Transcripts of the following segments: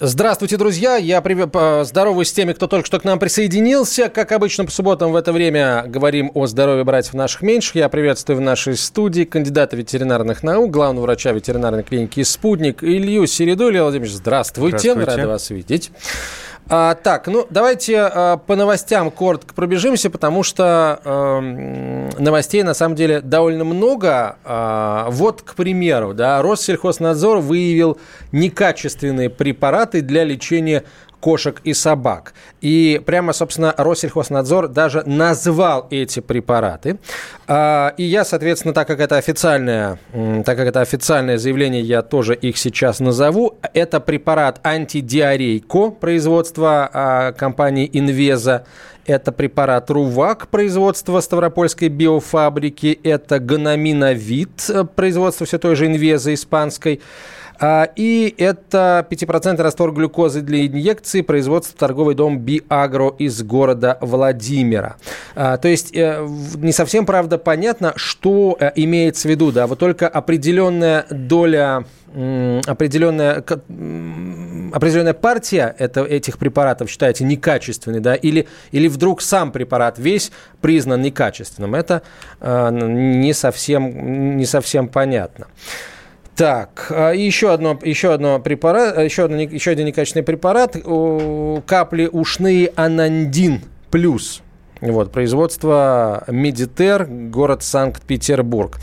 Здравствуйте, друзья. Я прив... здороваюсь с теми, кто только что к нам присоединился. Как обычно, по субботам в это время говорим о здоровье братьев наших меньших. Я приветствую в нашей студии кандидата ветеринарных наук, главного врача ветеринарной клиники «Спутник» Илью Середу. Илья Владимирович, здравствуйте. здравствуйте. Рада вас видеть. А, так, ну давайте а, по новостям коротко пробежимся, потому что а, новостей на самом деле довольно много. А, вот, к примеру, да, Россельхознадзор выявил некачественные препараты для лечения кошек и собак. И прямо, собственно, Россельхознадзор даже назвал эти препараты. А, и я, соответственно, так как это официальное, так как это официальное заявление, я тоже их сейчас назову. Это препарат антидиарейко производства а, компании Инвеза. Это препарат Рувак производства Ставропольской биофабрики. Это гономиновид производства все той же Инвеза испанской. А, и это 5% раствор глюкозы для инъекции, производство торговый дом Биагро из города Владимира. А, то есть э, не совсем, правда, понятно, что э, имеется в виду. Да, вот только определенная доля определенная, определенная партия это, этих препаратов считается некачественной, да, или, или вдруг сам препарат весь признан некачественным, это э, не, совсем, не совсем понятно. Так, а еще одно, еще одно препарат, еще, одно, еще один некачественный препарат, капли ушные анандин плюс – вот, производство Медитер, город Санкт-Петербург.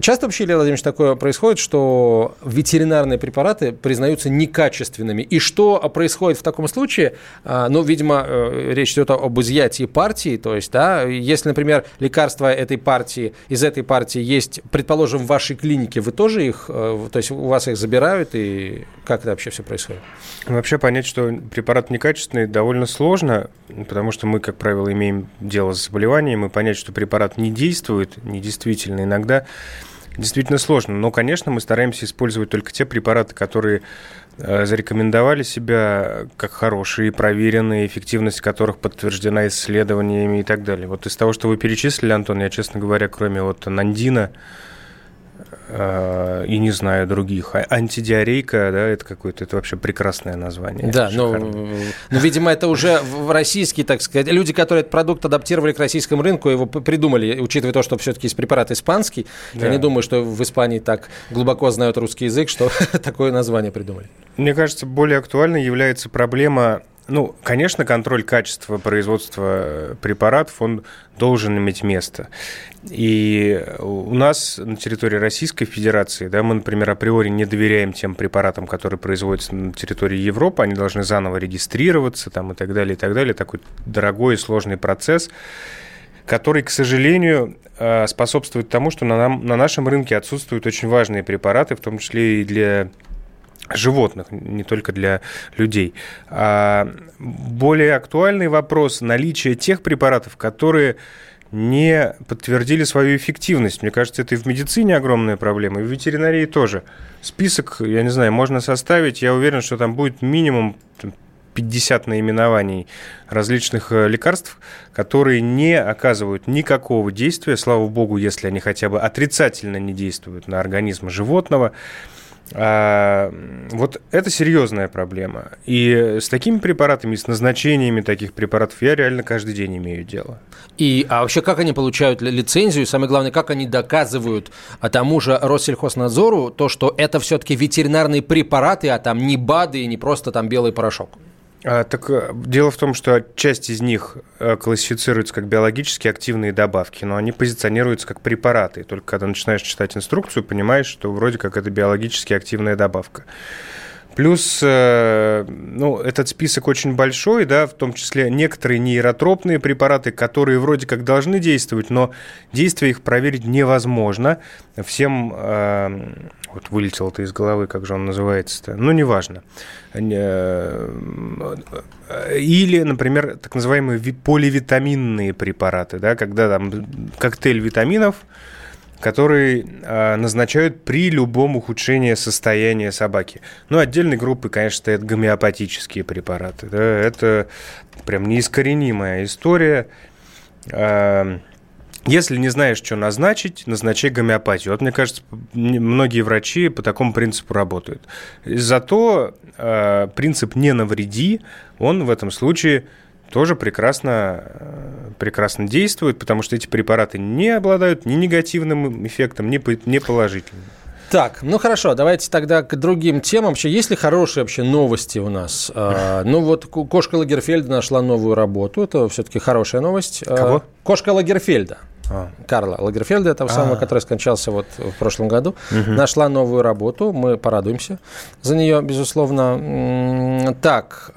Часто вообще, Илья Владимирович, такое происходит, что ветеринарные препараты признаются некачественными. И что происходит в таком случае? А, ну, видимо, э, речь идет об изъятии партии. То есть, да, если, например, лекарства этой партии, из этой партии есть, предположим, в вашей клинике, вы тоже их, э, то есть у вас их забирают, и как это вообще все происходит? Вообще понять, что препарат некачественный, довольно сложно, потому что мы, как правило, имеем имеем дело с заболеванием, и понять, что препарат не действует, недействительно, иногда действительно сложно. Но, конечно, мы стараемся использовать только те препараты, которые э, зарекомендовали себя как хорошие, проверенные, эффективность которых подтверждена исследованиями и так далее. Вот из того, что вы перечислили, Антон, я, честно говоря, кроме вот Нандина, и не знаю других. А антидиарейка, да, это какое-то, это вообще прекрасное название. Да, но, ну, ну, видимо, это уже в российский, так сказать, люди, которые этот продукт адаптировали к российскому рынку, его придумали, учитывая то, что все-таки есть препарат испанский. Да. Я не думаю, что в Испании так глубоко знают русский язык, что такое название придумали. Мне кажется, более актуальной является проблема ну, конечно, контроль качества производства препаратов, он должен иметь место. И у нас на территории Российской Федерации, да, мы, например, априори не доверяем тем препаратам, которые производятся на территории Европы, они должны заново регистрироваться там, и так далее, и так далее. Такой дорогой и сложный процесс который, к сожалению, э, способствует тому, что на, нам, на нашем рынке отсутствуют очень важные препараты, в том числе и для животных, не только для людей. А более актуальный вопрос наличия тех препаратов, которые не подтвердили свою эффективность. Мне кажется, это и в медицине огромная проблема, и в ветеринарии тоже. Список, я не знаю, можно составить. Я уверен, что там будет минимум 50 наименований различных э, лекарств, которые не оказывают никакого действия, слава богу, если они хотя бы отрицательно не действуют на организм животного. А, вот это серьезная проблема. И с такими препаратами, с назначениями таких препаратов я реально каждый день имею дело. И а вообще как они получают лицензию? И самое главное, как они доказывают а тому же Россельхознадзору то, что это все-таки ветеринарные препараты, а там не БАДы и не просто там белый порошок? А, так э, дело в том, что часть из них э, классифицируется как биологически активные добавки, но они позиционируются как препараты. И только когда начинаешь читать инструкцию, понимаешь, что вроде как это биологически активная добавка. Плюс, э, ну, этот список очень большой, да, в том числе некоторые нейротропные препараты, которые вроде как должны действовать, но действие их проверить невозможно. Всем, э, вот вылетело это из головы, как же он называется-то, ну, неважно. Э, или, например, так называемые поливитаминные препараты, да, когда там коктейль витаминов, которые э, назначают при любом ухудшении состояния собаки. Ну, отдельной группы, конечно, стоят гомеопатические препараты. Да, это прям неискоренимая история. Э, если не знаешь, что назначить, назначай гомеопатию. Вот, мне кажется, многие врачи по такому принципу работают. Зато э, принцип «не навреди», он в этом случае тоже прекрасно, прекрасно действует, потому что эти препараты не обладают ни негативным эффектом, ни, ни положительным. Так, ну хорошо, давайте тогда к другим темам. Вообще, есть ли хорошие вообще новости у нас? А, ну вот кошка Лагерфельда нашла новую работу, это все-таки хорошая новость. А, Кого? Кошка Лагерфельда. А. Карла Лагерфельда, этого а. самого, который скончался вот в прошлом году, угу. нашла новую работу. Мы порадуемся за нее, безусловно. Так.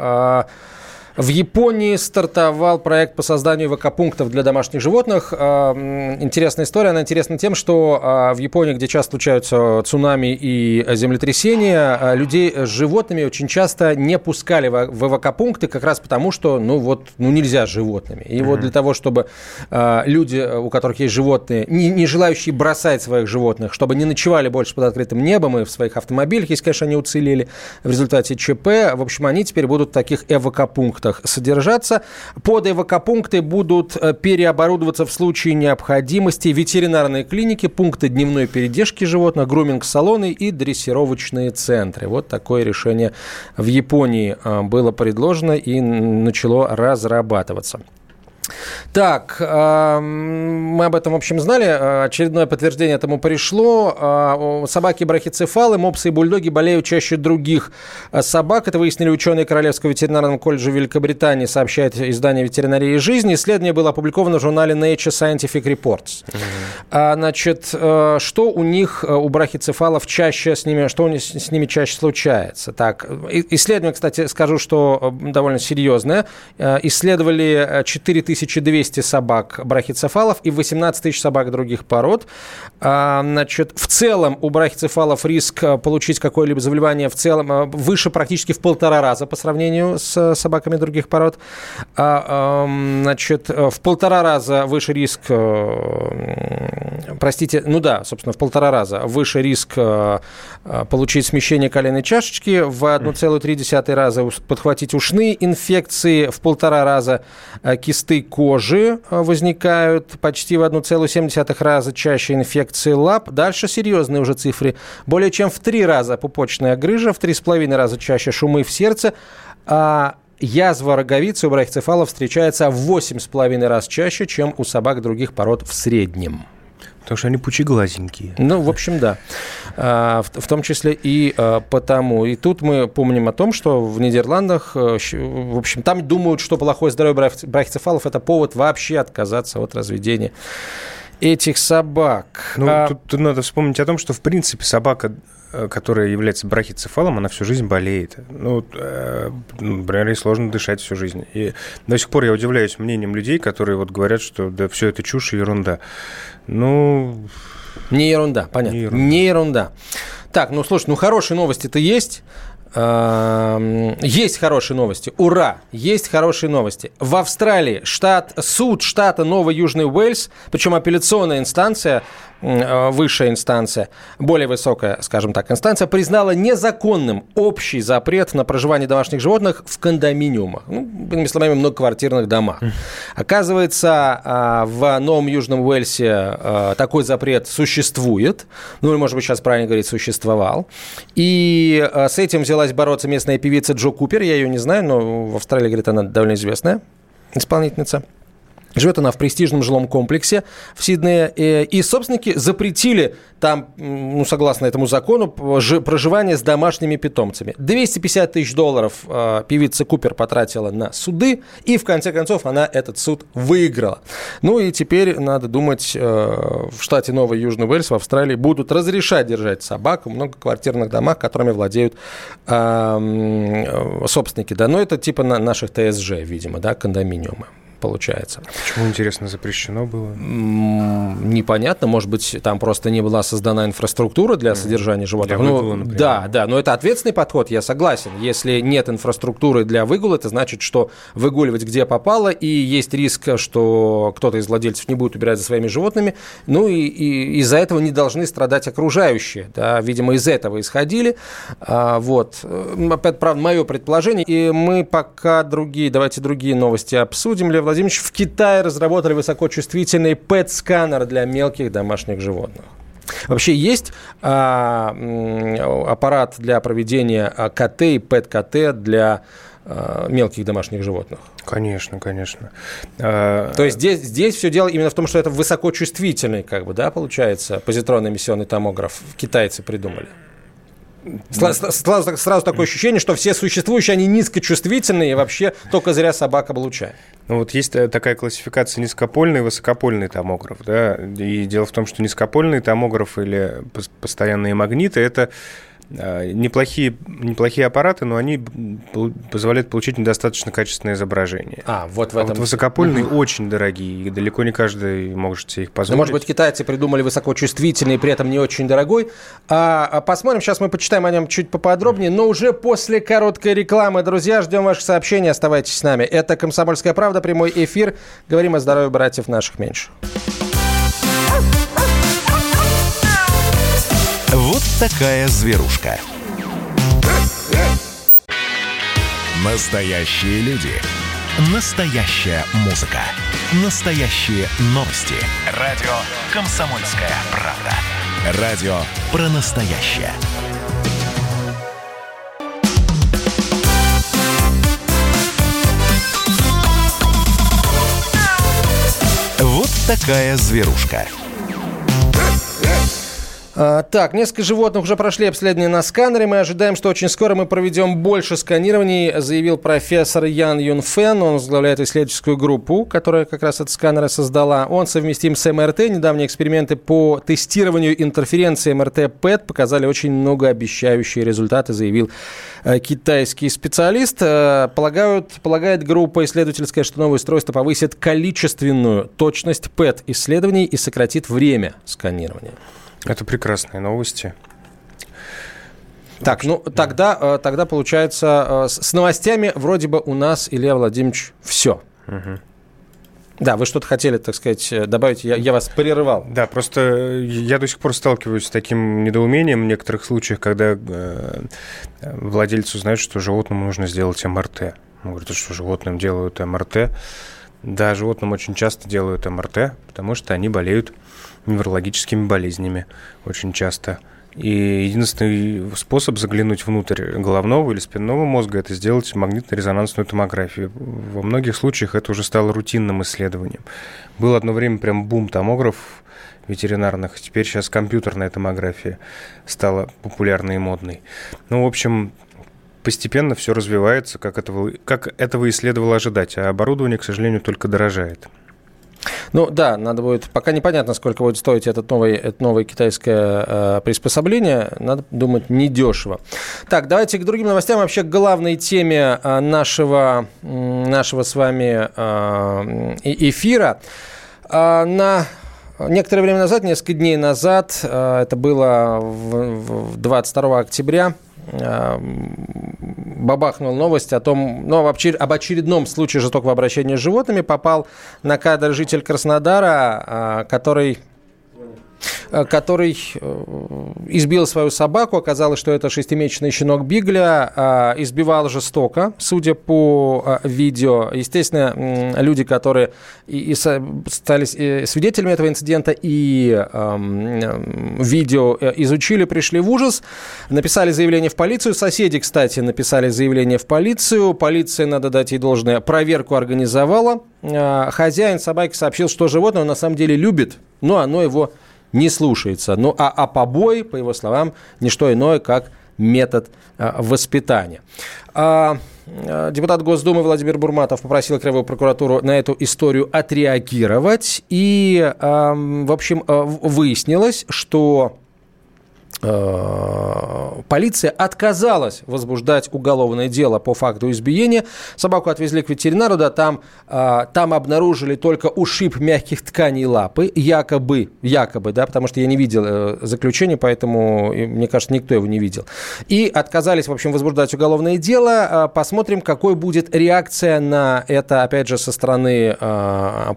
В Японии стартовал проект по созданию эвакопунктов для домашних животных. А, интересная история. Она интересна тем, что а, в Японии, где часто случаются цунами и землетрясения, а, людей с животными очень часто не пускали в эвакопункты, как раз потому, что ну вот ну нельзя с животными. И mm-hmm. вот для того, чтобы люди, у которых есть животные, не, не желающие бросать своих животных, чтобы не ночевали больше под открытым небом и в своих автомобилях, если, конечно, они уцелели в результате ЧП, в общем, они теперь будут в таких эвакопунктах пунктах содержаться. Под эвакопункты будут э, переоборудоваться в случае необходимости ветеринарные клиники, пункты дневной передержки животных, груминг-салоны и дрессировочные центры. Вот такое решение в Японии э, было предложено и начало разрабатываться. Так, мы об этом, в общем, знали. Очередное подтверждение этому пришло. А, собаки-брахицефалы, мопсы и бульдоги болеют чаще других а, собак. Это выяснили ученые Королевского ветеринарного колледжа Великобритании, сообщает издание «Ветеринарии и жизни». Исследование было опубликовано в журнале Nature Scientific Reports. Mm-hmm. Значит, что у них, у брахицефалов чаще с ними, что с ними чаще случается? Так, исследование, кстати, скажу, что довольно серьезное. Исследовали 4000 1200 собак брахицефалов и 18 тысяч собак других пород. А, значит, в целом у брахицефалов риск э, получить какое-либо заболевание в целом э, выше практически в полтора раза по сравнению с собаками других пород. А, значит, в полтора раза выше риск, э, простите, ну да, собственно, в полтора раза выше риск получить смещение коленной чашечки, в 1,3 раза подхватить ушные инфекции, в полтора раза кисты кожи э, возникают почти в 1,7 раза чаще инфекции лап. Дальше серьезные уже цифры. Более чем в три раза пупочная грыжа, в три с половиной раза чаще шумы в сердце. А язва роговицы у брахицефалов встречается в 8,5 раз чаще, чем у собак других пород в среднем. Потому что они пучеглазенькие. Ну, в общем, да. А, в, в том числе и а, потому. И тут мы помним о том, что в Нидерландах, а, в общем, там думают, что плохое здоровье брахицефалов – это повод вообще отказаться от разведения этих собак. Ну, а... тут, тут надо вспомнить о том, что, в принципе, собака которая является брахицефалом, она всю жизнь болеет. Ну, э, например, ей сложно дышать всю жизнь. И до сих пор я удивляюсь мнением людей, которые вот говорят, что да, все это чушь и ерунда. Ну... Не ерунда, понятно. Не ерунда. Не ерунда. Так, ну слушай, ну хорошие новости-то есть. Эм, есть хорошие новости. Ура! Есть хорошие новости. В Австралии штат, суд штата Новый Южный Уэльс, причем апелляционная инстанция, Э, высшая инстанция, более высокая, скажем так, инстанция, признала незаконным общий запрет на проживание домашних животных в кондоминиумах. Ну, иными словами, многоквартирных домах. Оказывается, а, в Новом Южном Уэльсе а, такой запрет существует. Ну, или, может быть, сейчас правильно говорить, существовал. И а, с этим взялась бороться местная певица Джо Купер. Я ее не знаю, но в Австралии, говорит, она довольно известная исполнительница. Живет она в престижном жилом комплексе в Сиднее. Э, и собственники запретили там, ну, согласно этому закону, проживание с домашними питомцами. 250 тысяч долларов э, певица Купер потратила на суды. И, в конце концов, она этот суд выиграла. Ну и теперь, надо думать, э, в штате Новый Южный Уэльс, в Австралии, будут разрешать держать собак в многоквартирных домах, которыми владеют э, собственники. Да, но это типа на наших ТСЖ, видимо, да, кондоминиумы получается. Почему, интересно, запрещено было? Непонятно, может быть, там просто не была создана инфраструктура для содержания животных. Для выгула, ну, да, да, но это ответственный подход, я согласен. Если нет инфраструктуры для выгула, это значит, что выгуливать где попало, и есть риск, что кто-то из владельцев не будет убирать за своими животными, ну и, и из-за этого не должны страдать окружающие. Да, видимо, из этого исходили. А, вот. Опять, правда, мое предположение, и мы пока другие, давайте другие новости обсудим, Лев Владимирович, в Китае разработали высокочувствительный PET-сканер для мелких домашних животных. Вообще есть а, аппарат для проведения а, КТ и ПЭТ-КТ для а, мелких домашних животных? Конечно, конечно. А... То есть здесь, здесь все дело именно в том, что это высокочувствительный, как бы, да, получается, позитронно эмиссионный томограф китайцы придумали. Сразу, сразу, сразу такое ощущение, что все существующие, они низкочувствительные, и вообще только зря собака облучает. Ну вот есть э, такая классификация низкопольный и высокопольный томограф, да, и дело в том, что низкопольный томограф или постоянные магниты – это неплохие, неплохие аппараты, но они позволяют получить недостаточно качественное изображение. А, вот в этом... А вот высокопольные угу. очень дорогие, и далеко не каждый может себе их позволить. Ну, может быть, китайцы придумали высокочувствительный, при этом не очень дорогой. А, а, посмотрим, сейчас мы почитаем о нем чуть поподробнее, но уже после короткой рекламы. Друзья, ждем ваших сообщений, оставайтесь с нами. Это «Комсомольская правда», прямой эфир. Говорим о здоровье братьев наших меньше. Такая зверушка. Настоящие люди. Настоящая музыка. Настоящие новости. Радио «Комсомольская правда». Радио про настоящее. Вот такая зверушка. А, так, несколько животных уже прошли обследование на сканере. Мы ожидаем, что очень скоро мы проведем больше сканирований, заявил профессор Ян Юн Фэн. Он возглавляет исследовательскую группу, которая как раз этот сканеры создала. Он совместим с МРТ. Недавние эксперименты по тестированию интерференции МРТ-ПЭТ показали очень многообещающие результаты, заявил э, китайский специалист. Э, полагают, полагает группа исследовательская, что новое устройство повысит количественную точность ПЭТ-исследований и сократит время сканирования. Это прекрасные новости. Так, ну тогда, э, тогда получается, э, с новостями вроде бы у нас, Илья Владимирович, все. Угу. Да, вы что-то хотели, так сказать, э, добавить, я, я вас прерывал. Да, просто я до сих пор сталкиваюсь с таким недоумением в некоторых случаях, когда э, владельцы узнают, что животному нужно сделать МРТ. Он говорит, что животным делают МРТ. Да, животным очень часто делают МРТ, потому что они болеют неврологическими болезнями очень часто. И единственный способ заглянуть внутрь головного или спинного мозга – это сделать магнитно-резонансную томографию. Во многих случаях это уже стало рутинным исследованием. Был одно время прям бум томографов ветеринарных, теперь сейчас компьютерная томография стала популярной и модной. Ну, в общем, постепенно все развивается, как этого, как этого и следовало ожидать, а оборудование, к сожалению, только дорожает. Ну да, надо будет, пока непонятно, сколько будет стоить этот новый, это новое китайское э, приспособление, надо думать недешево. Так, давайте к другим новостям, вообще к главной теме э, нашего, нашего с вами э, эфира. Э, на Некоторое время назад, несколько дней назад, э, это было 22 октября, бабахнул новость о том, ну, об очередном случае жестокого обращения с животными. Попал на кадр житель Краснодара, а, который который избил свою собаку. Оказалось, что это шестимесячный щенок Бигля. Избивал жестоко, судя по видео. Естественно, люди, которые и стали свидетелями этого инцидента и эм, видео изучили, пришли в ужас. Написали заявление в полицию. Соседи, кстати, написали заявление в полицию. Полиция, надо дать ей должное, проверку организовала. Э, хозяин собаки сообщил, что животное на самом деле любит, но оно его не слушается. Ну а, а побои, по его словам, не что иное, как метод а, воспитания. А, депутат Госдумы Владимир Бурматов попросил Краевую прокуратуру на эту историю отреагировать. И, а, в общем, выяснилось, что полиция отказалась возбуждать уголовное дело по факту избиения. Собаку отвезли к ветеринару, да, там, э, там обнаружили только ушиб мягких тканей лапы, якобы, якобы, да, потому что я не видел э, заключения, поэтому, мне кажется, никто его не видел. И отказались, в общем, возбуждать уголовное дело. Посмотрим, какой будет реакция на это, опять же, со стороны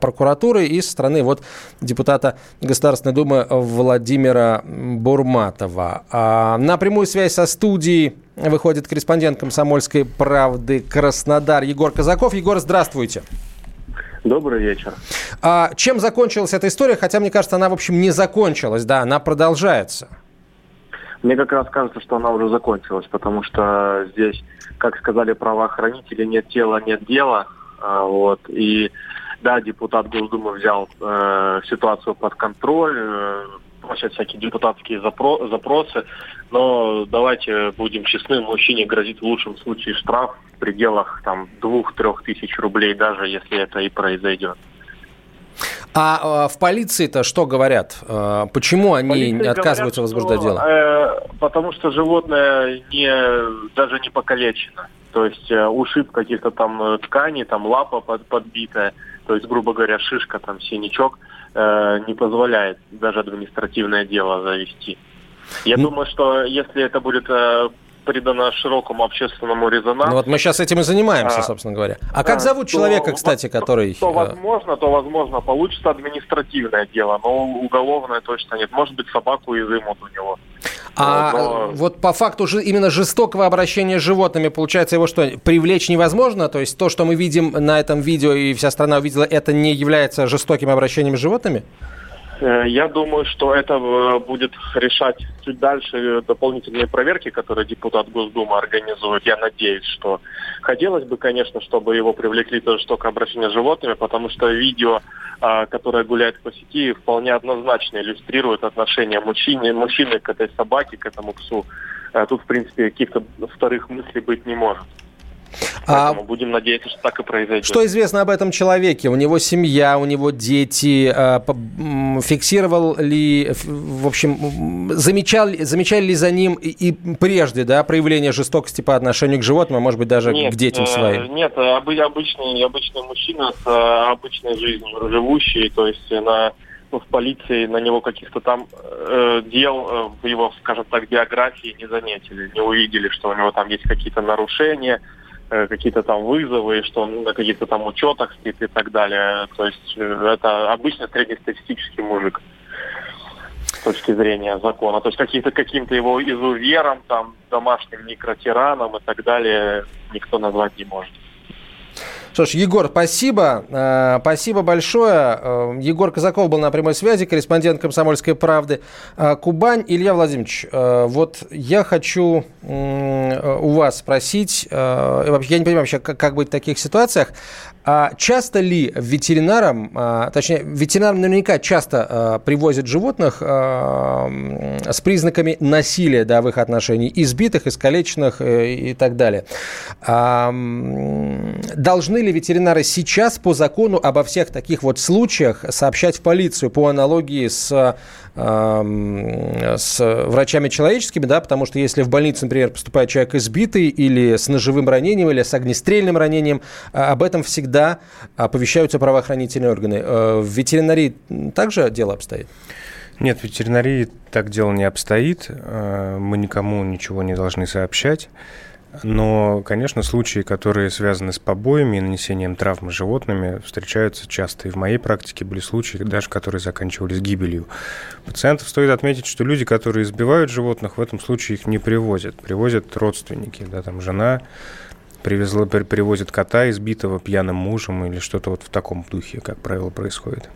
прокуратуры и со стороны вот депутата Государственной Думы Владимира Бурматова. Иванова. А, на прямую связь со студией выходит корреспондент «Комсомольской правды» Краснодар Егор Казаков. Егор, здравствуйте. Добрый вечер. А, чем закончилась эта история? Хотя, мне кажется, она, в общем, не закончилась, да, она продолжается. Мне как раз кажется, что она уже закончилась, потому что здесь, как сказали правоохранители, нет тела, нет дела. А, вот, и да, депутат Госдумы взял э, ситуацию под контроль, э, просят всякие депутатские запро- запросы, но давайте будем честны, мужчине грозит в лучшем случае штраф в пределах там двух-трех тысяч рублей, даже если это и произойдет. А э, в полиции-то что говорят? Э, почему они Полиция отказываются говорят, возбуждать что, дело? Э, потому что животное не, даже не покалечено. То есть э, ушиб каких-то там тканей, там лапа под, подбитая, то есть, грубо говоря, шишка, там синячок – э, не позволяет даже административное дело завести. Я ну, думаю, что если это будет э, придано широкому общественному резонансу. Ну вот мы сейчас этим и занимаемся, а, собственно говоря. А как зовут то, человека, кстати, который... То, то э, возможно, то возможно получится административное дело, но уголовное точно нет. Может быть, собаку изымут у него. А но... вот по факту же именно жестокого обращения с животными, получается, его что, привлечь невозможно? То есть то, что мы видим на этом видео и вся страна увидела, это не является жестоким обращением с животными? Э, я думаю, что это э, будет решать чуть дальше дополнительные проверки, которые депутат Госдумы организует. Я надеюсь, что хотелось бы, конечно, чтобы его привлекли тоже только обращение с животными, потому что видео, которое гуляет по сети, вполне однозначно иллюстрирует отношение мужчины, мужчины к этой собаке, к этому псу. Э, тут, в принципе, каких-то вторых мыслей быть не может. Поэтому а будем надеяться, что так и произойдет. Что известно об этом человеке? У него семья, у него дети. А, фиксировал ли, в общем, замечал, замечали ли за ним и прежде да, проявление жестокости по отношению к животным, а может быть даже нет, к детям э, своим? Нет, обычный, обычный мужчина с э, обычной жизнью живущий, то есть на ну, в полиции на него каких-то там э, дел э, в его, скажем так, биографии не заметили, не увидели, что у него там есть какие-то нарушения, Э, какие-то там вызовы, что он на каких-то там учетах стоит и так далее. То есть э, это обычно среднестатистический мужик с точки зрения закона. То есть какие-то каким-то его изувером, там, домашним микротираном и так далее никто назвать не может. Что ж, Егор, спасибо. Э, спасибо большое. Э, Егор Казаков был на прямой связи, корреспондент «Комсомольской правды». Э, Кубань. Илья Владимирович, вот я хочу у вас спросить, я не понимаю вообще, как быть в таких ситуациях. А часто ли ветеринарам, точнее, ветеринарам наверняка часто привозят животных с признаками насилия да, в их отношении, избитых, искалеченных и так далее. Должны ли ли ветеринары сейчас по закону обо всех таких вот случаях сообщать в полицию по аналогии с, э, с врачами человеческими, да, потому что если в больницу, например, поступает человек избитый или с ножевым ранением, или с огнестрельным ранением, а, об этом всегда оповещаются правоохранительные органы. Э, в ветеринарии также дело обстоит? Нет, в ветеринарии так дело не обстоит. Э, мы никому ничего не должны сообщать. Но, конечно, случаи, которые связаны с побоями и нанесением травмы животными, встречаются часто. И в моей практике были случаи, даже которые заканчивались гибелью пациентов. Стоит отметить, что люди, которые избивают животных, в этом случае их не привозят. Привозят родственники, да, там жена привезла, привозит кота избитого пьяным мужем или что-то вот в таком духе, как правило, происходит.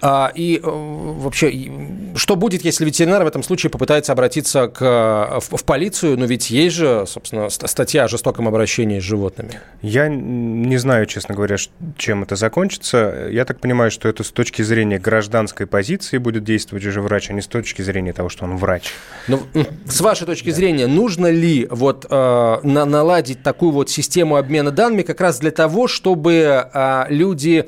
А, и э, вообще, что будет, если ветеринар в этом случае попытается обратиться к, в, в полицию? Ну, ведь есть же, собственно, статья о жестоком обращении с животными. Я не знаю, честно говоря, чем это закончится. Я так понимаю, что это с точки зрения гражданской позиции будет действовать уже врач, а не с точки зрения того, что он врач. Ну, с вашей точки да. зрения, нужно ли вот э, на, наладить такую вот систему обмена данными как раз для того, чтобы э, люди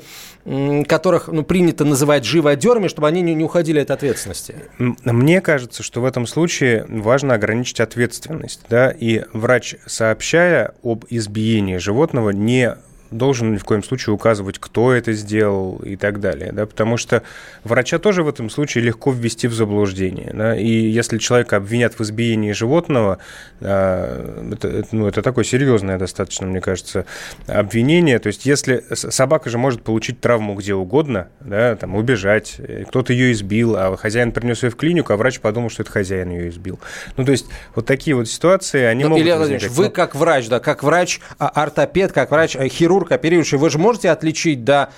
которых ну, принято называть живодерами, чтобы они не, не уходили от ответственности? Мне кажется, что в этом случае важно ограничить ответственность. Да? И врач, сообщая об избиении животного, не должен ни в коем случае указывать, кто это сделал и так далее, да, потому что врача тоже в этом случае легко ввести в заблуждение, да, и если человека обвинят в избиении животного, это, это, ну, это такое серьезное достаточно, мне кажется, обвинение, то есть если собака же может получить травму где угодно, да, там, убежать, э, кто-то ее избил, а хозяин принес ее в клинику, а врач подумал, что это хозяин ее избил. Ну, то есть вот такие вот ситуации, они Но, ну, могут Илья Владимирович, вы как врач, да, как врач, а, как врач, хирург, оперирующий, вы же можете отличить, да,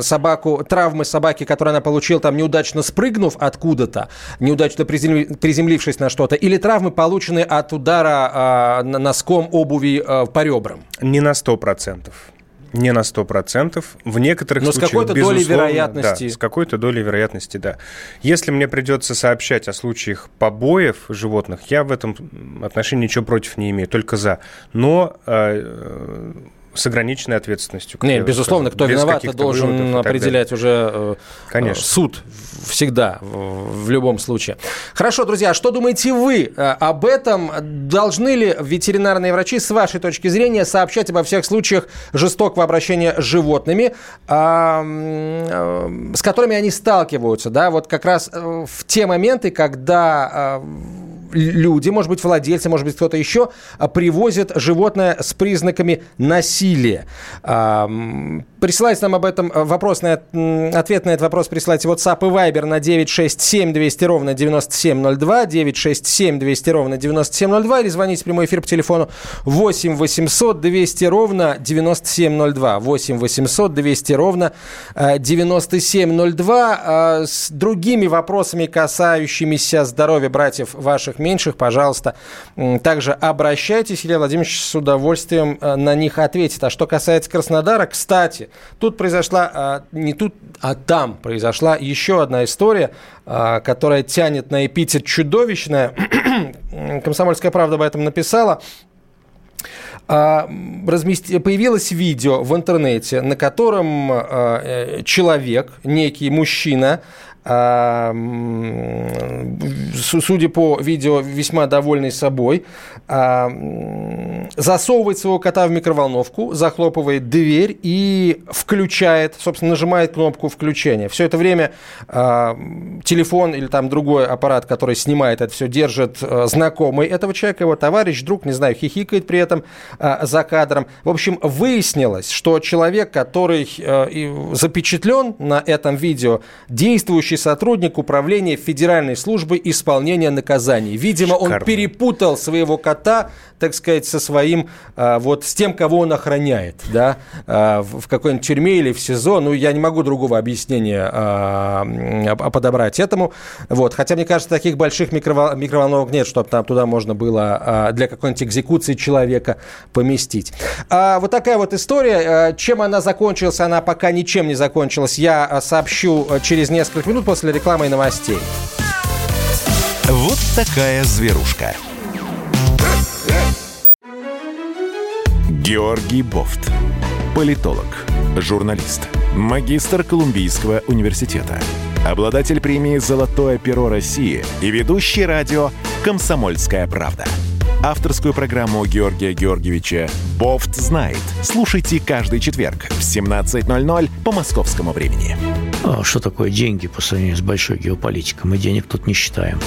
собаку, травмы собаки, которую она получила, там, неудачно спрыгнув откуда-то, неудачно приземлившись на что-то, или травмы, полученные от удара а, носком обуви а, по ребрам? Не на сто процентов не на 100%. В некоторых Но случаях, с какой-то долей вероятности. Да, с какой-то долей вероятности, да. Если мне придется сообщать о случаях побоев животных, я в этом отношении ничего против не имею, только за. Но э, с ограниченной ответственностью. Нет, безусловно, кто виноват, должен определять уже э, Конечно. суд всегда, в, любом случае. Хорошо, друзья, что думаете вы э, об этом? Должны ли ветеринарные врачи, с вашей точки зрения, сообщать обо всех случаях жестокого обращения с животными, э, с которыми они сталкиваются, да, вот как раз в те моменты, когда люди, может быть, владельцы, может быть, кто-то еще, а, привозят животное с признаками насилия. Присылайте нам об этом а, вопрос, на, ответ на этот вопрос присылайте WhatsApp и Viber на 967 200 ровно 9702, 967 200 ровно 9702 или звоните в прямой эфир по телефону 8 800 200 ровно 9702, 8 800 200 ровно 9702. А, с другими вопросами, касающимися здоровья братьев ваших меньших, пожалуйста, также обращайтесь. Илья Владимирович с удовольствием э, на них ответит. А что касается Краснодара, кстати, тут произошла, а, не тут, а там произошла еще одна история, а, которая тянет на эпитет чудовищная. Комсомольская правда об этом написала а, размести... появилось видео в интернете, на котором э, человек, некий мужчина, судя по видео, весьма довольный собой, а, засовывает своего кота в микроволновку, захлопывает дверь и включает, собственно, нажимает кнопку включения. Все это время а, телефон или там другой аппарат, который снимает это все, держит знакомый этого человека, его товарищ, друг, не знаю, хихикает при этом за кадром. В общем, выяснилось, что человек, который запечатлен на этом видео, действующий сотрудник управления Федеральной службы исполнения наказаний. Видимо, Шикарно. он перепутал своего кота, так сказать, со своим, а, вот с тем, кого он охраняет, да, а, в какой-нибудь тюрьме или в СИЗО. Ну, я не могу другого объяснения а, подобрать этому. Вот. Хотя, мне кажется, таких больших микровол... микроволновок нет, чтобы там туда можно было для какой-нибудь экзекуции человека поместить. Вот такая вот история. Чем она закончилась, она пока ничем не закончилась. Я сообщу через несколько минут минут после рекламы и новостей. Вот такая зверушка. Георгий Бофт. Политолог, журналист, магистр Колумбийского университета, обладатель премии «Золотое перо России» и ведущий радио «Комсомольская правда». Авторскую программу Георгия Георгиевича «Бофт знает». Слушайте каждый четверг в 17.00 по московскому времени. А что такое деньги по сравнению с большой геополитикой. Мы денег тут не считаем.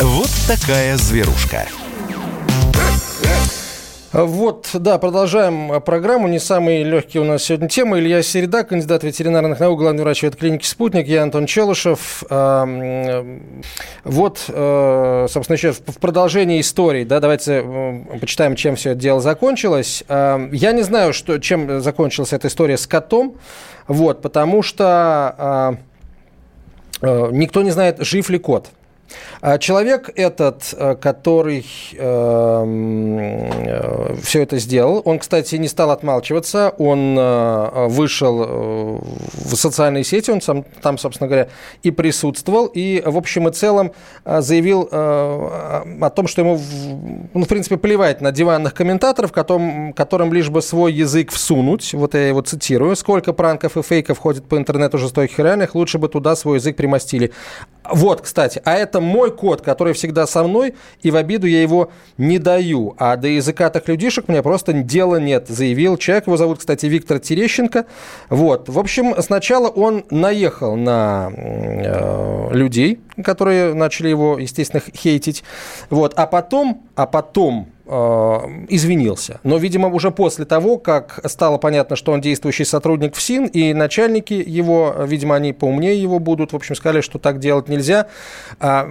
Вот такая зверушка. Вот, да, продолжаем программу. Не самые легкие у нас сегодня темы. Илья Середа, кандидат ветеринарных наук, главный врач ветклиники «Спутник». Я Антон Челышев. Вот, э, собственно, еще в продолжении истории, да, давайте э, почитаем, чем все это дело закончилось. Я не знаю, что, чем закончилась эта история с котом, вот, потому что э, никто не знает, жив ли кот. А человек этот, э, который эм, э, все это сделал, он, кстати, не стал отмалчиваться, он э, вышел в социальные сети, он сам, там, собственно говоря, и присутствовал, и в общем и целом заявил о том, что ему, ну, в принципе, плевать на диванных комментаторов, которым, которым лишь бы свой язык всунуть, вот я его цитирую, сколько пранков и фейков ходит по интернету жестоких и реальных, лучше бы туда свой язык примостили. Вот, кстати, а это мой кот, который всегда со мной, и в обиду я его не даю. А до языка так людишек мне просто дела нет, заявил человек. Его зовут, кстати, Виктор Терещенко. Вот. В общем, сначала он наехал на э, людей, которые начали его, естественно, хейтить. Вот. А потом, а потом извинился. Но, видимо, уже после того, как стало понятно, что он действующий сотрудник ФСИН, и начальники его, видимо, они поумнее его будут, в общем, сказали, что так делать нельзя. А,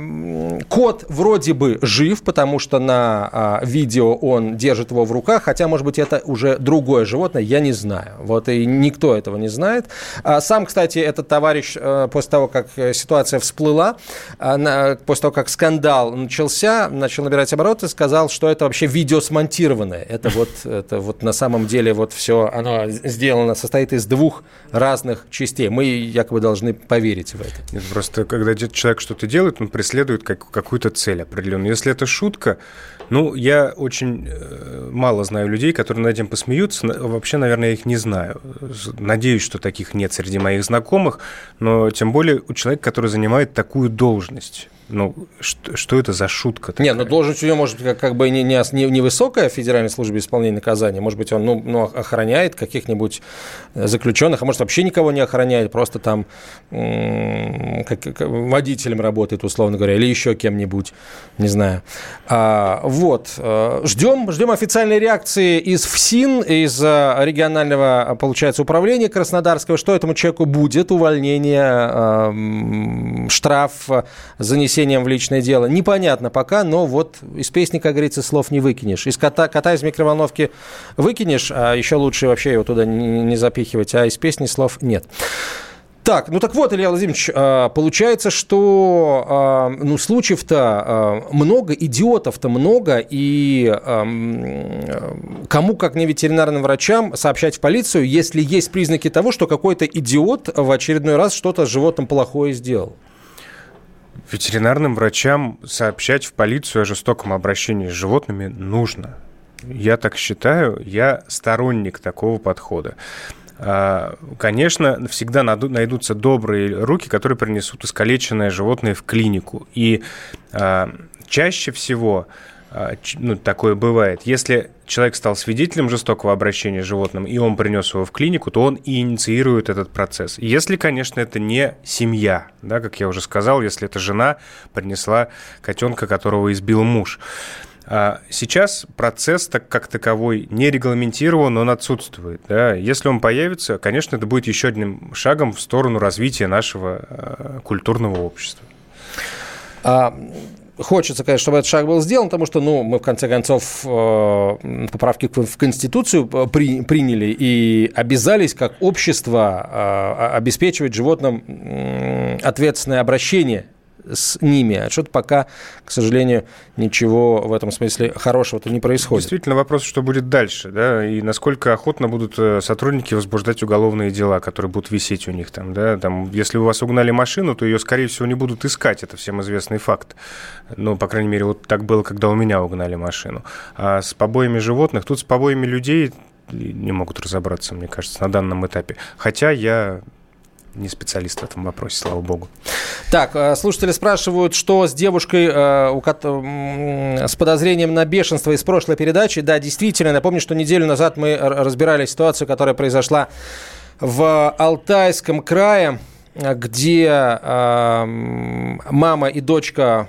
кот вроде бы жив, потому что на а, видео он держит его в руках, хотя, может быть, это уже другое животное, я не знаю. Вот и никто этого не знает. А сам, кстати, этот товарищ э, после того, как ситуация всплыла, после того, как скандал начался, начал набирать обороты, сказал, что это вообще видео смонтированное. Это вот, это вот на самом деле вот все, оно сделано, состоит из двух разных частей. Мы якобы должны поверить в это. Нет, просто когда человек что-то делает, он преследует как, какую-то цель определенную. Если это шутка, ну, я очень э, мало знаю людей, которые над этим посмеются. Вообще, наверное, я их не знаю. Надеюсь, что таких нет среди моих знакомых, но тем более у человека, который занимает такую должность. Ну, что, что это за шутка такая? Не, ну должность у него может как, как бы не, не, не высокая в Федеральной службе исполнения наказания. Может быть, он ну, ну, охраняет каких-нибудь заключенных, а может вообще никого не охраняет, просто там как, как, водителем работает, условно говоря, или еще кем-нибудь, не знаю. А, вот. Э, ждем, ждем официальной реакции из ФСИН, из э, регионального, получается, управления Краснодарского, что этому человеку будет, увольнение, штраф, занесение внесением в личное дело. Непонятно пока, но вот из песни, как говорится, слов не выкинешь. Из кота, кота из микроволновки выкинешь, а еще лучше вообще его туда не, не запихивать, а из песни слов нет. Так, ну так вот, Илья Владимирович, а, получается, что а, ну, случаев-то а, много, идиотов-то много, и кому, как не ветеринарным врачам, сообщать в полицию, если есть признаки того, что какой-то идиот в очередной раз что-то с животным плохое сделал? Ветеринарным врачам сообщать в полицию о жестоком обращении с животными нужно. Я так считаю, я сторонник такого подхода. А, конечно, всегда найдутся добрые руки, которые принесут искалеченное животное в клинику. И а, чаще всего ну, такое бывает. Если человек стал свидетелем жестокого обращения с животным, и он принес его в клинику, то он и инициирует этот процесс. Если, конечно, это не семья, да, как я уже сказал, если это жена принесла котенка, которого избил муж. А сейчас процесс так, как таковой не регламентирован, он отсутствует. Да. Если он появится, конечно, это будет еще одним шагом в сторону развития нашего э, культурного общества. А, Хочется, конечно, чтобы этот шаг был сделан, потому что, ну, мы, в конце концов, э, поправки в Конституцию э, при, приняли и обязались как общество э, обеспечивать животным ответственное обращение с ними. А что-то пока, к сожалению, ничего в этом смысле хорошего-то не происходит. Действительно, вопрос, что будет дальше, да, и насколько охотно будут э, сотрудники возбуждать уголовные дела, которые будут висеть у них там, да, там, если у вас угнали машину, то ее, скорее всего, не будут искать, это всем известный факт. Ну, по крайней мере, вот так было, когда у меня угнали машину. А с побоями животных, тут с побоями людей не могут разобраться, мне кажется, на данном этапе. Хотя я не специалист в этом вопросе, слава богу. Так, э, слушатели спрашивают, что с девушкой э, с подозрением на бешенство из прошлой передачи. Да, действительно, напомню, что неделю назад мы разбирали ситуацию, которая произошла в Алтайском крае, где э, мама и дочка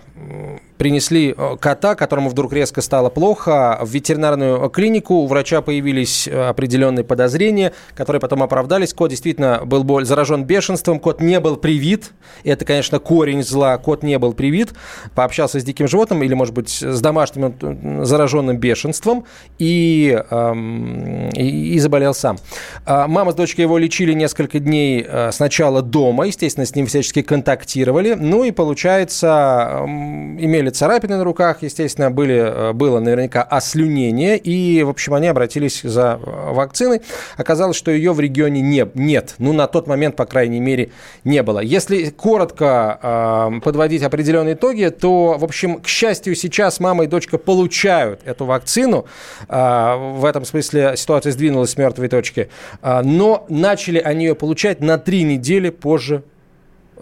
принесли э, кота, которому вдруг резко стало плохо, в ветеринарную клинику. У врача появились э, определенные подозрения, которые потом оправдались. Кот действительно был боль, заражен бешенством, кот не был привит. Это, конечно, корень зла. Кот не был привит. Пообщался с диким животным или, может быть, с домашним э, зараженным бешенством и, эм, и, и заболел сам. Мама с дочкой его лечили несколько дней сначала дома, естественно, с ним всячески контактировали. Ну и, получается, эм, имели царапины на руках, естественно, были, э, было наверняка ослюнение, и, в общем, они обратились за э, вакциной. Оказалось, что ее в регионе не, нет. Ну, на тот момент, по крайней мере, не было. Если коротко э, подводить определенные итоги, то, в общем, к счастью, сейчас мама и дочка получают эту вакцину. Э, в этом смысле ситуация сдвинулась с мертвой точки. Э, но начали они ее получать на три недели позже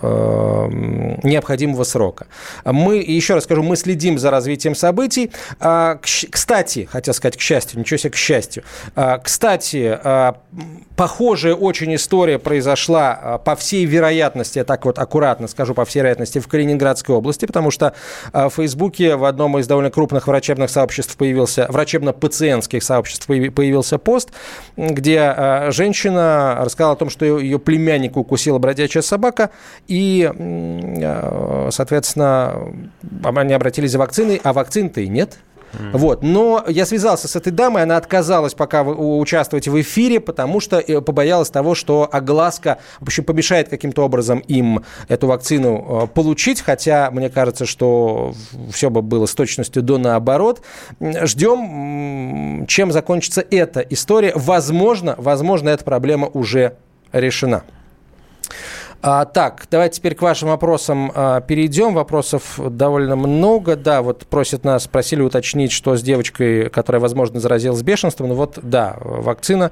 необходимого срока. Мы, еще раз скажу, мы следим за развитием событий. А, кстати, хотел сказать, к счастью, ничего себе, к счастью. А, кстати, а, похожая очень история произошла, по всей вероятности, я так вот аккуратно скажу, по всей вероятности, в Калининградской области, потому что в Фейсбуке в одном из довольно крупных врачебных сообществ появился, врачебно-пациентских сообществ появился пост, где женщина рассказала о том, что ее племянника укусила бродячая собака, и, э, соответственно, они обратились за вакциной, а вакцин-то и нет. Mm. Вот. Но я связался с этой дамой, она отказалась пока участвовать в эфире, потому что э, побоялась того, что огласка, в общем, помешает каким-то образом им эту вакцину э, получить, хотя мне кажется, что все бы было с точностью до наоборот. Ждем, чем закончится эта история. Возможно, возможно, эта проблема уже решена. А, так, давайте теперь к вашим вопросам а, перейдем. Вопросов довольно много. Да, вот просят нас, просили уточнить, что с девочкой, которая, возможно, заразилась бешенством. Ну вот, да, вакцина,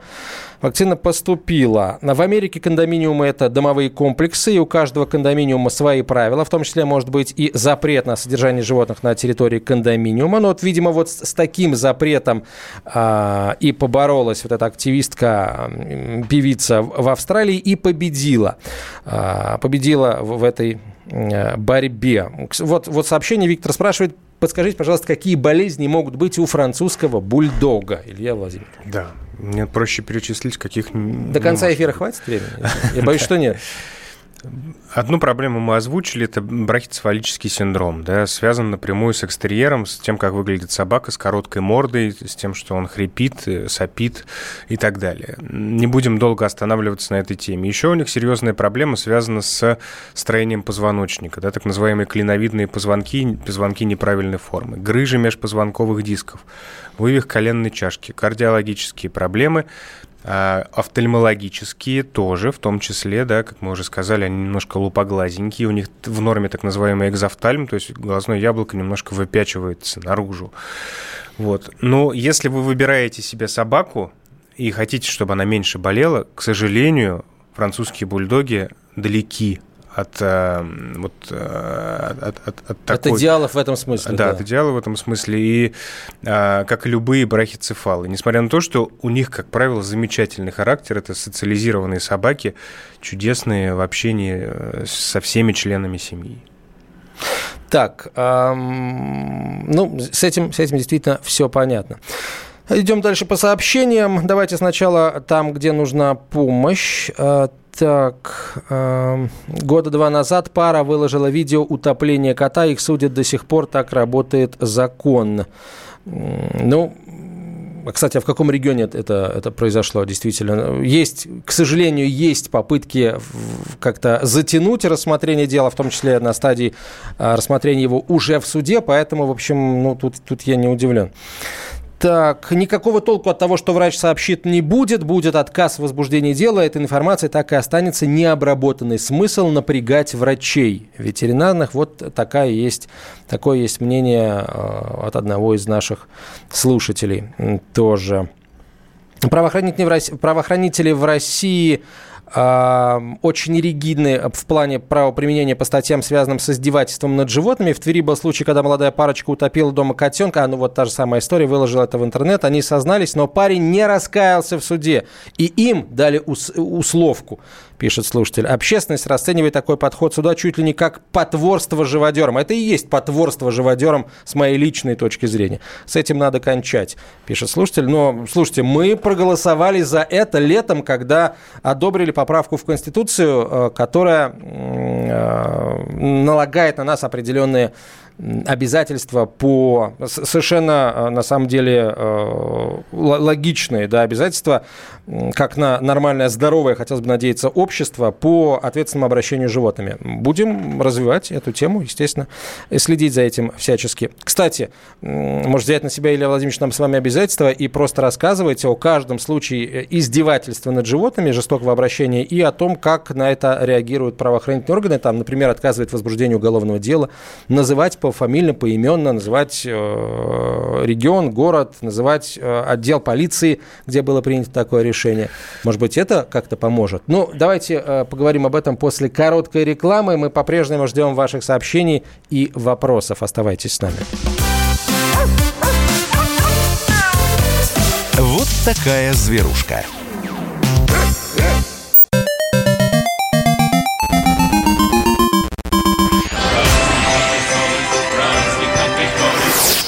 вакцина поступила. В Америке кондоминиумы – это домовые комплексы, и у каждого кондоминиума свои правила. В том числе может быть и запрет на содержание животных на территории кондоминиума. Но вот, видимо, вот с, таким запретом а, и поборолась вот эта активистка, певица в Австралии и победила. А, победила в этой э, борьбе. Вот, вот сообщение Виктор спрашивает, подскажите, пожалуйста, какие болезни могут быть у французского бульдога, Илья Владимирович? Да, мне проще перечислить, каких... До конца эфира хватит времени? Я боюсь, что нет. Одну проблему мы озвучили, это брахицефалический синдром, да, связан напрямую с экстерьером, с тем, как выглядит собака, с короткой мордой, с тем, что он хрипит, э, сопит и так далее. Не будем долго останавливаться на этой теме. Еще у них серьезная проблема связана с строением позвоночника, да, так называемые клиновидные позвонки, позвонки неправильной формы, грыжи межпозвонковых дисков, вывих коленной чашки, кардиологические проблемы, а, офтальмологические тоже, в том числе, да, как мы уже сказали, они немножко лупоглазенькие, у них в норме так называемый экзофтальм, то есть глазное яблоко немножко выпячивается наружу. Вот. Но если вы выбираете себе собаку и хотите, чтобы она меньше болела, к сожалению, французские бульдоги далеки от, э, вот, э, от, от, от такой... От идеалов в этом смысле. Да, да. от идеалов в этом смысле. И э, как и любые брахицефалы. Несмотря на то, что у них, как правило, замечательный характер, это социализированные собаки, чудесные в общении со всеми членами семьи. Так, эм, ну, с этим, с этим действительно все понятно. Идем дальше по сообщениям. Давайте сначала там, где нужна помощь. Так, э, года два назад пара выложила видео утопления кота. Их судят до сих пор. Так работает закон. Ну, кстати, а в каком регионе это, это произошло действительно? Есть, к сожалению, есть попытки как-то затянуть рассмотрение дела, в том числе на стадии а, рассмотрения его уже в суде, поэтому, в общем, ну, тут, тут я не удивлен. Так, никакого толку от того, что врач сообщит, не будет. Будет отказ в возбуждении дела. Эта информация так и останется необработанной. Смысл напрягать врачей ветеринарных. Вот такая есть, такое есть мнение э, от одного из наших слушателей тоже. Правоохранители в России, правоохранители в России очень ригидны в плане правоприменения по статьям, связанным с издевательством над животными. В Твери был случай, когда молодая парочка утопила дома котенка. А ну вот та же самая история, выложила это в интернет. Они сознались, но парень не раскаялся в суде. И им дали ус- условку пишет слушатель. Общественность расценивает такой подход суда чуть ли не как потворство живодерам. Это и есть потворство живодерам с моей личной точки зрения. С этим надо кончать, пишет слушатель. Но, слушайте, мы проголосовали за это летом, когда одобрили поправку в Конституцию, э, которая э, налагает на нас определенные обязательства по совершенно э, на самом деле э, логичные да, обязательства, как на нормальное, здоровое, хотелось бы надеяться, общество по ответственному обращению с животными. Будем развивать эту тему, естественно, и следить за этим всячески. Кстати, может взять на себя Илья Владимирович нам с вами обязательства и просто рассказывать о каждом случае э, издевательства над животными, жестокого обращения и о том, как на это реагируют правоохранительные органы. Там, например, отказывает возбуждение уголовного дела, называть пофамильно, поименно называть э, регион, город, называть э, отдел полиции, где было принято такое решение. Может быть, это как-то поможет. Ну, давайте э, поговорим об этом после короткой рекламы. Мы по-прежнему ждем ваших сообщений и вопросов. Оставайтесь с нами. Вот такая зверушка.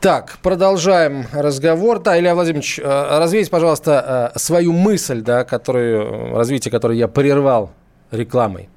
Так, продолжаем разговор. Да, Илья Владимирович, э, развейте, пожалуйста, э, свою мысль, да, которую, развитие которой я прервал рекламой.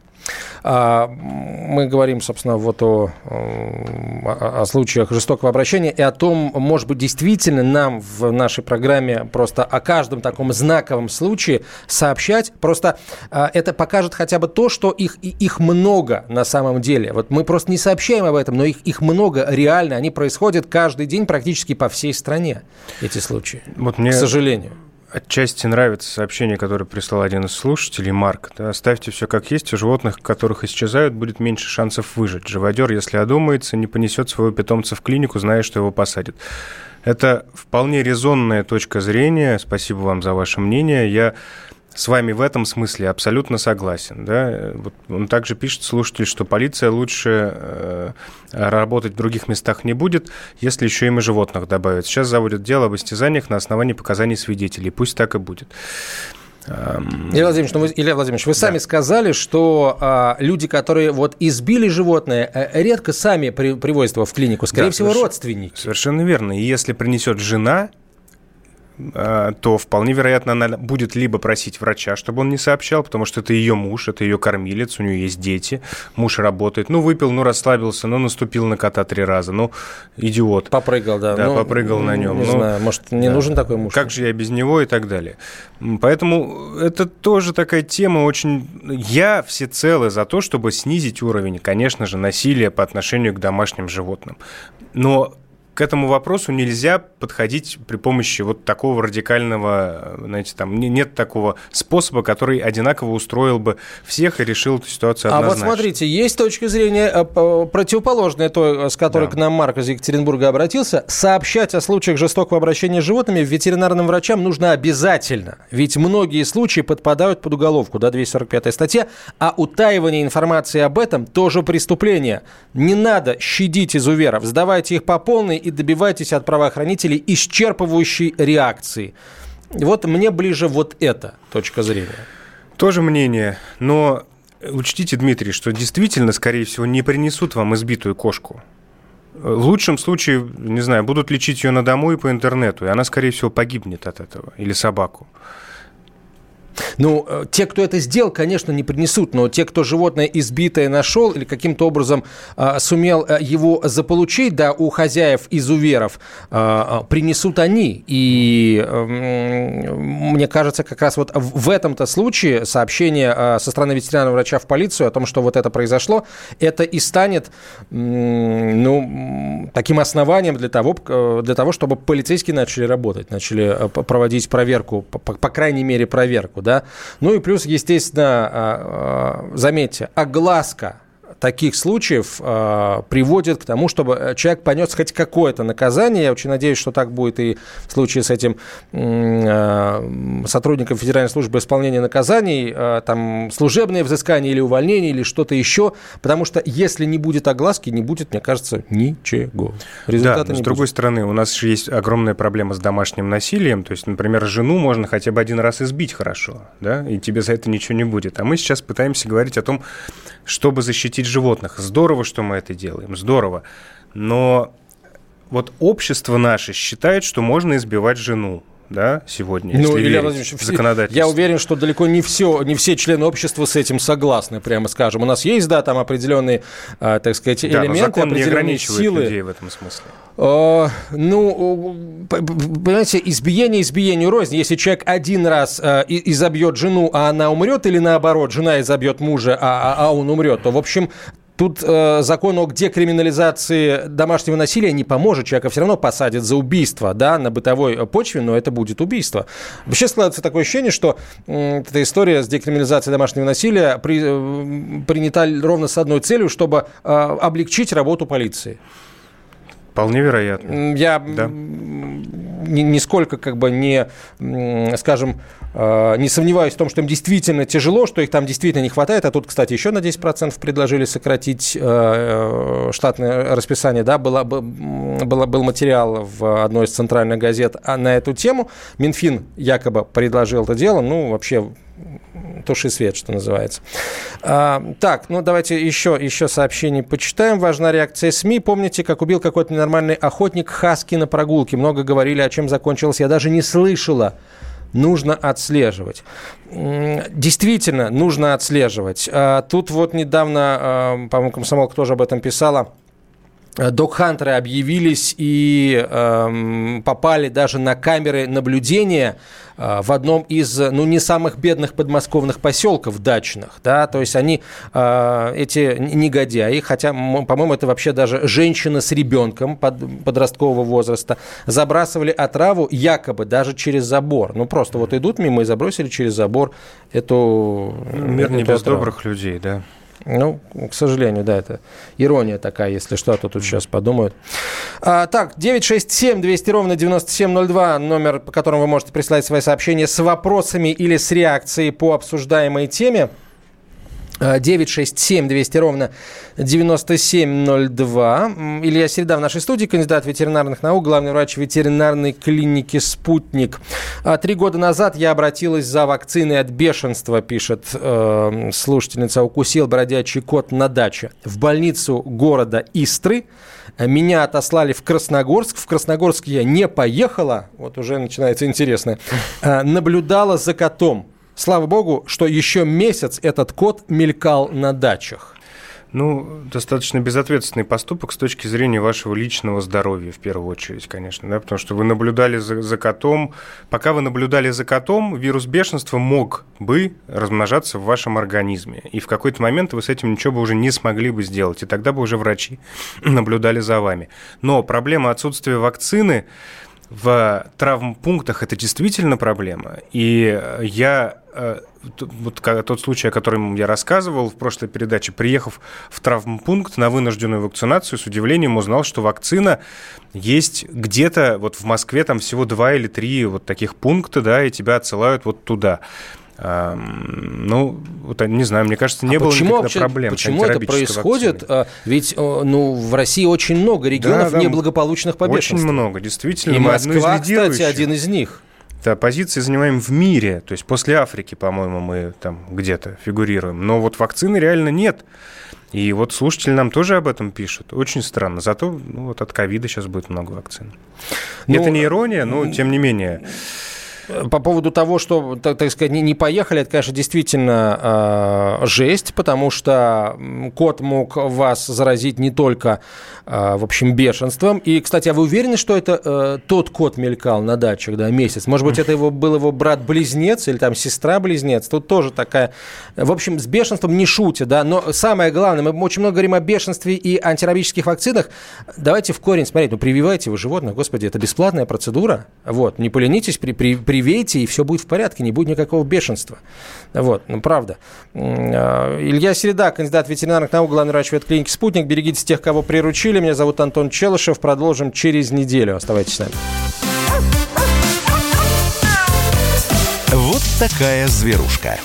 Мы говорим, собственно, вот о, о, о случаях жестокого обращения и о том, может быть, действительно нам в нашей программе просто о каждом таком знаковом случае сообщать. Просто а, это покажет хотя бы то, что их, их много на самом деле. Вот мы просто не сообщаем об этом, но их, их много реально. Они происходят каждый день практически по всей стране, эти случаи. Вот мне... К сожалению. Отчасти нравится сообщение, которое прислал один из слушателей, Марк. Да, оставьте все как есть, у животных, которых исчезают, будет меньше шансов выжить. Живодер, если одумается, не понесет своего питомца в клинику, зная, что его посадят. Это вполне резонная точка зрения. Спасибо вам за ваше мнение. Я с вами в этом смысле абсолютно согласен. Да? Вот он также пишет, слушатель, что полиция лучше э, работать в других местах не будет, если еще им и животных добавят. Сейчас заводят дело об истязаниях на основании показаний свидетелей. Пусть так и будет. Илья Владимирович, ну вы, Илья Владимирович, вы сами да. сказали, что а, люди, которые вот избили животное, а, редко сами при, привозят его в клинику, скорее да, всего, соверш... родственники. Совершенно верно. И если принесет жена, то вполне вероятно она будет либо просить врача, чтобы он не сообщал, потому что это ее муж, это ее кормилец, у нее есть дети, муж работает, ну выпил, ну расслабился, ну наступил на кота три раза, ну идиот. Попрыгал, да. Да, ну, попрыгал на нем. Не ну, знаю, может не да. нужен такой муж? Как же я без него и так далее. Поэтому это тоже такая тема очень... Я всецело за то, чтобы снизить уровень, конечно же, насилия по отношению к домашним животным. Но к этому вопросу нельзя подходить при помощи вот такого радикального, знаете, там нет такого способа, который одинаково устроил бы всех и решил эту ситуацию однозначно. А вот смотрите, есть точка зрения э, противоположная той, с которой да. к нам Марк из Екатеринбурга обратился. Сообщать о случаях жестокого обращения с животными ветеринарным врачам нужно обязательно, ведь многие случаи подпадают под уголовку, да, 245 статья, а утаивание информации об этом тоже преступление. Не надо щадить изуверов, сдавайте их по полной и добивайтесь от правоохранителей исчерпывающей реакции. Вот мне ближе вот эта точка зрения. Тоже мнение, но учтите, Дмитрий, что действительно, скорее всего, не принесут вам избитую кошку. В лучшем случае, не знаю, будут лечить ее на дому и по интернету, и она, скорее всего, погибнет от этого, или собаку. Ну, э, те, кто это сделал, конечно, не принесут, но те, кто животное избитое нашел или каким-то образом э, сумел э, его заполучить, да, у хозяев изуверов, э, э принесут они. И э, мне кажется, как раз вот в этом-то случае сообщение э, со стороны ветеринарного врача в полицию о том, что вот это произошло, это и станет, э, ну, таким основанием для того, э, для того, чтобы полицейские начали работать, начали проводить проверку, по, по крайней мере, проверку, да. Ну и плюс, естественно, а, а, заметьте, огласка таких случаев э, приводит к тому, чтобы человек понес хоть какое-то наказание. Я очень надеюсь, что так будет и в случае с этим э, сотрудником Федеральной службы исполнения наказаний, э, там служебное взыскание или увольнение или что-то еще, потому что если не будет огласки, не будет, мне кажется, ничего. Результата да, но с другой будет. стороны, у нас же есть огромная проблема с домашним насилием, то есть, например, жену можно хотя бы один раз избить хорошо, да, и тебе за это ничего не будет. А мы сейчас пытаемся говорить о том, чтобы защитить животных. Здорово, что мы это делаем, здорово. Но вот общество наше считает, что можно избивать жену да, сегодня, ну, если Илья Владимирович, Я уверен, что далеко не все, не все члены общества с этим согласны, прямо скажем. У нас есть, да, там определенные, а, так сказать, да, элементы, определенные не ограничивает силы. людей в этом смысле. Uh, ну, понимаете, избиение избиению рознь. Если человек один раз uh, изобьет жену, а она умрет, или наоборот, жена изобьет мужа, а, а, а он умрет, то, в общем, Тут э, закон о декриминализации домашнего насилия не поможет. Человека все равно посадят за убийство, да, на бытовой почве, но это будет убийство. Вообще складывается такое ощущение, что э, эта история с декриминализацией домашнего насилия при, э, принята ровно с одной целью, чтобы э, облегчить работу полиции. Вполне вероятно. Я да. нисколько как бы не, скажем, э, не сомневаюсь в том, что им действительно тяжело, что их там действительно не хватает. А тут, кстати, еще на 10% предложили сократить э, э, штатное расписание. Да, было, было, был материал в одной из центральных газет на эту тему. Минфин якобы предложил это дело. Ну, вообще туши свет, что называется. А, так, ну давайте еще, еще сообщений почитаем. Важна реакция СМИ. Помните, как убил какой-то ненормальный охотник Хаски на прогулке? Много говорили, о чем закончилось. Я даже не слышала нужно отслеживать. Действительно, нужно отслеживать. А, тут вот недавно, а, по-моему, комсомолка тоже об этом писала, Док-хантеры объявились и э, попали даже на камеры наблюдения в одном из, ну, не самых бедных подмосковных поселков дачных, да, то есть они, э, эти негодяи, хотя, по-моему, это вообще даже женщина с ребенком под, подросткового возраста, забрасывали отраву якобы даже через забор. Ну, просто вот идут мимо и забросили через забор эту Мир эту не без отраву. добрых людей, да. Ну, к сожалению, да, это ирония такая, если что, то тут сейчас подумают. А, так, 967 200 ровно 9702, номер, по которому вы можете прислать свои сообщения с вопросами или с реакцией по обсуждаемой теме. 967 200 ровно 9702. Илья Середа в нашей студии, кандидат ветеринарных наук, главный врач ветеринарной клиники «Спутник». А, три года назад я обратилась за вакциной от бешенства, пишет э, слушательница. Укусил бродячий кот на даче. В больницу города Истры. Меня отослали в Красногорск. В Красногорск я не поехала. Вот уже начинается интересно. Э, наблюдала за котом. Слава богу, что еще месяц этот кот мелькал на дачах. Ну, достаточно безответственный поступок с точки зрения вашего личного здоровья, в первую очередь, конечно, да, потому что вы наблюдали за, за котом. Пока вы наблюдали за котом, вирус бешенства мог бы размножаться в вашем организме. И в какой-то момент вы с этим ничего бы уже не смогли бы сделать, и тогда бы уже врачи наблюдали за вами. Но проблема отсутствия вакцины в травмпунктах это действительно проблема. И я вот тот случай, о котором я рассказывал в прошлой передаче, приехав в травмпункт на вынужденную вакцинацию, с удивлением узнал, что вакцина есть где-то, вот в Москве там всего два или три вот таких пункта, да, и тебя отсылают вот туда. Ну, вот, не знаю, мне кажется, не а было почему вообще, проблем. Почему это происходит? Вакциной. Ведь ну, в России очень много регионов да, неблагополучных по Очень много, действительно. И Москва, кстати, один из них. Позиции занимаем в мире, то есть после Африки, по-моему, мы там где-то фигурируем. Но вот вакцины реально нет. И вот слушатели нам тоже об этом пишут. Очень странно. Зато ну, вот от ковида сейчас будет много вакцин. Ну, это не ирония, но тем не менее. По поводу того, что, так, так сказать, не, не поехали, это, конечно, действительно э, жесть, потому что кот мог вас заразить не только, э, в общем, бешенством. И, кстати, а вы уверены, что это э, тот кот мелькал на дачах, да, месяц? Может быть, это его, был его брат-близнец или там сестра-близнец? Тут тоже такая... В общем, с бешенством не шутят, да, но самое главное, мы очень много говорим о бешенстве и антирабических вакцинах. Давайте в корень смотреть. Ну, прививайте вы животных, господи, это бесплатная процедура. Вот, не поленитесь, при, при, при заревейте, и все будет в порядке, не будет никакого бешенства. Вот, ну, правда. А, Илья Середа, кандидат ветеринарных наук, главный врач ветклиники «Спутник». Берегите тех, кого приручили. Меня зовут Антон Челышев. Продолжим через неделю. Оставайтесь с нами. Вот такая зверушка.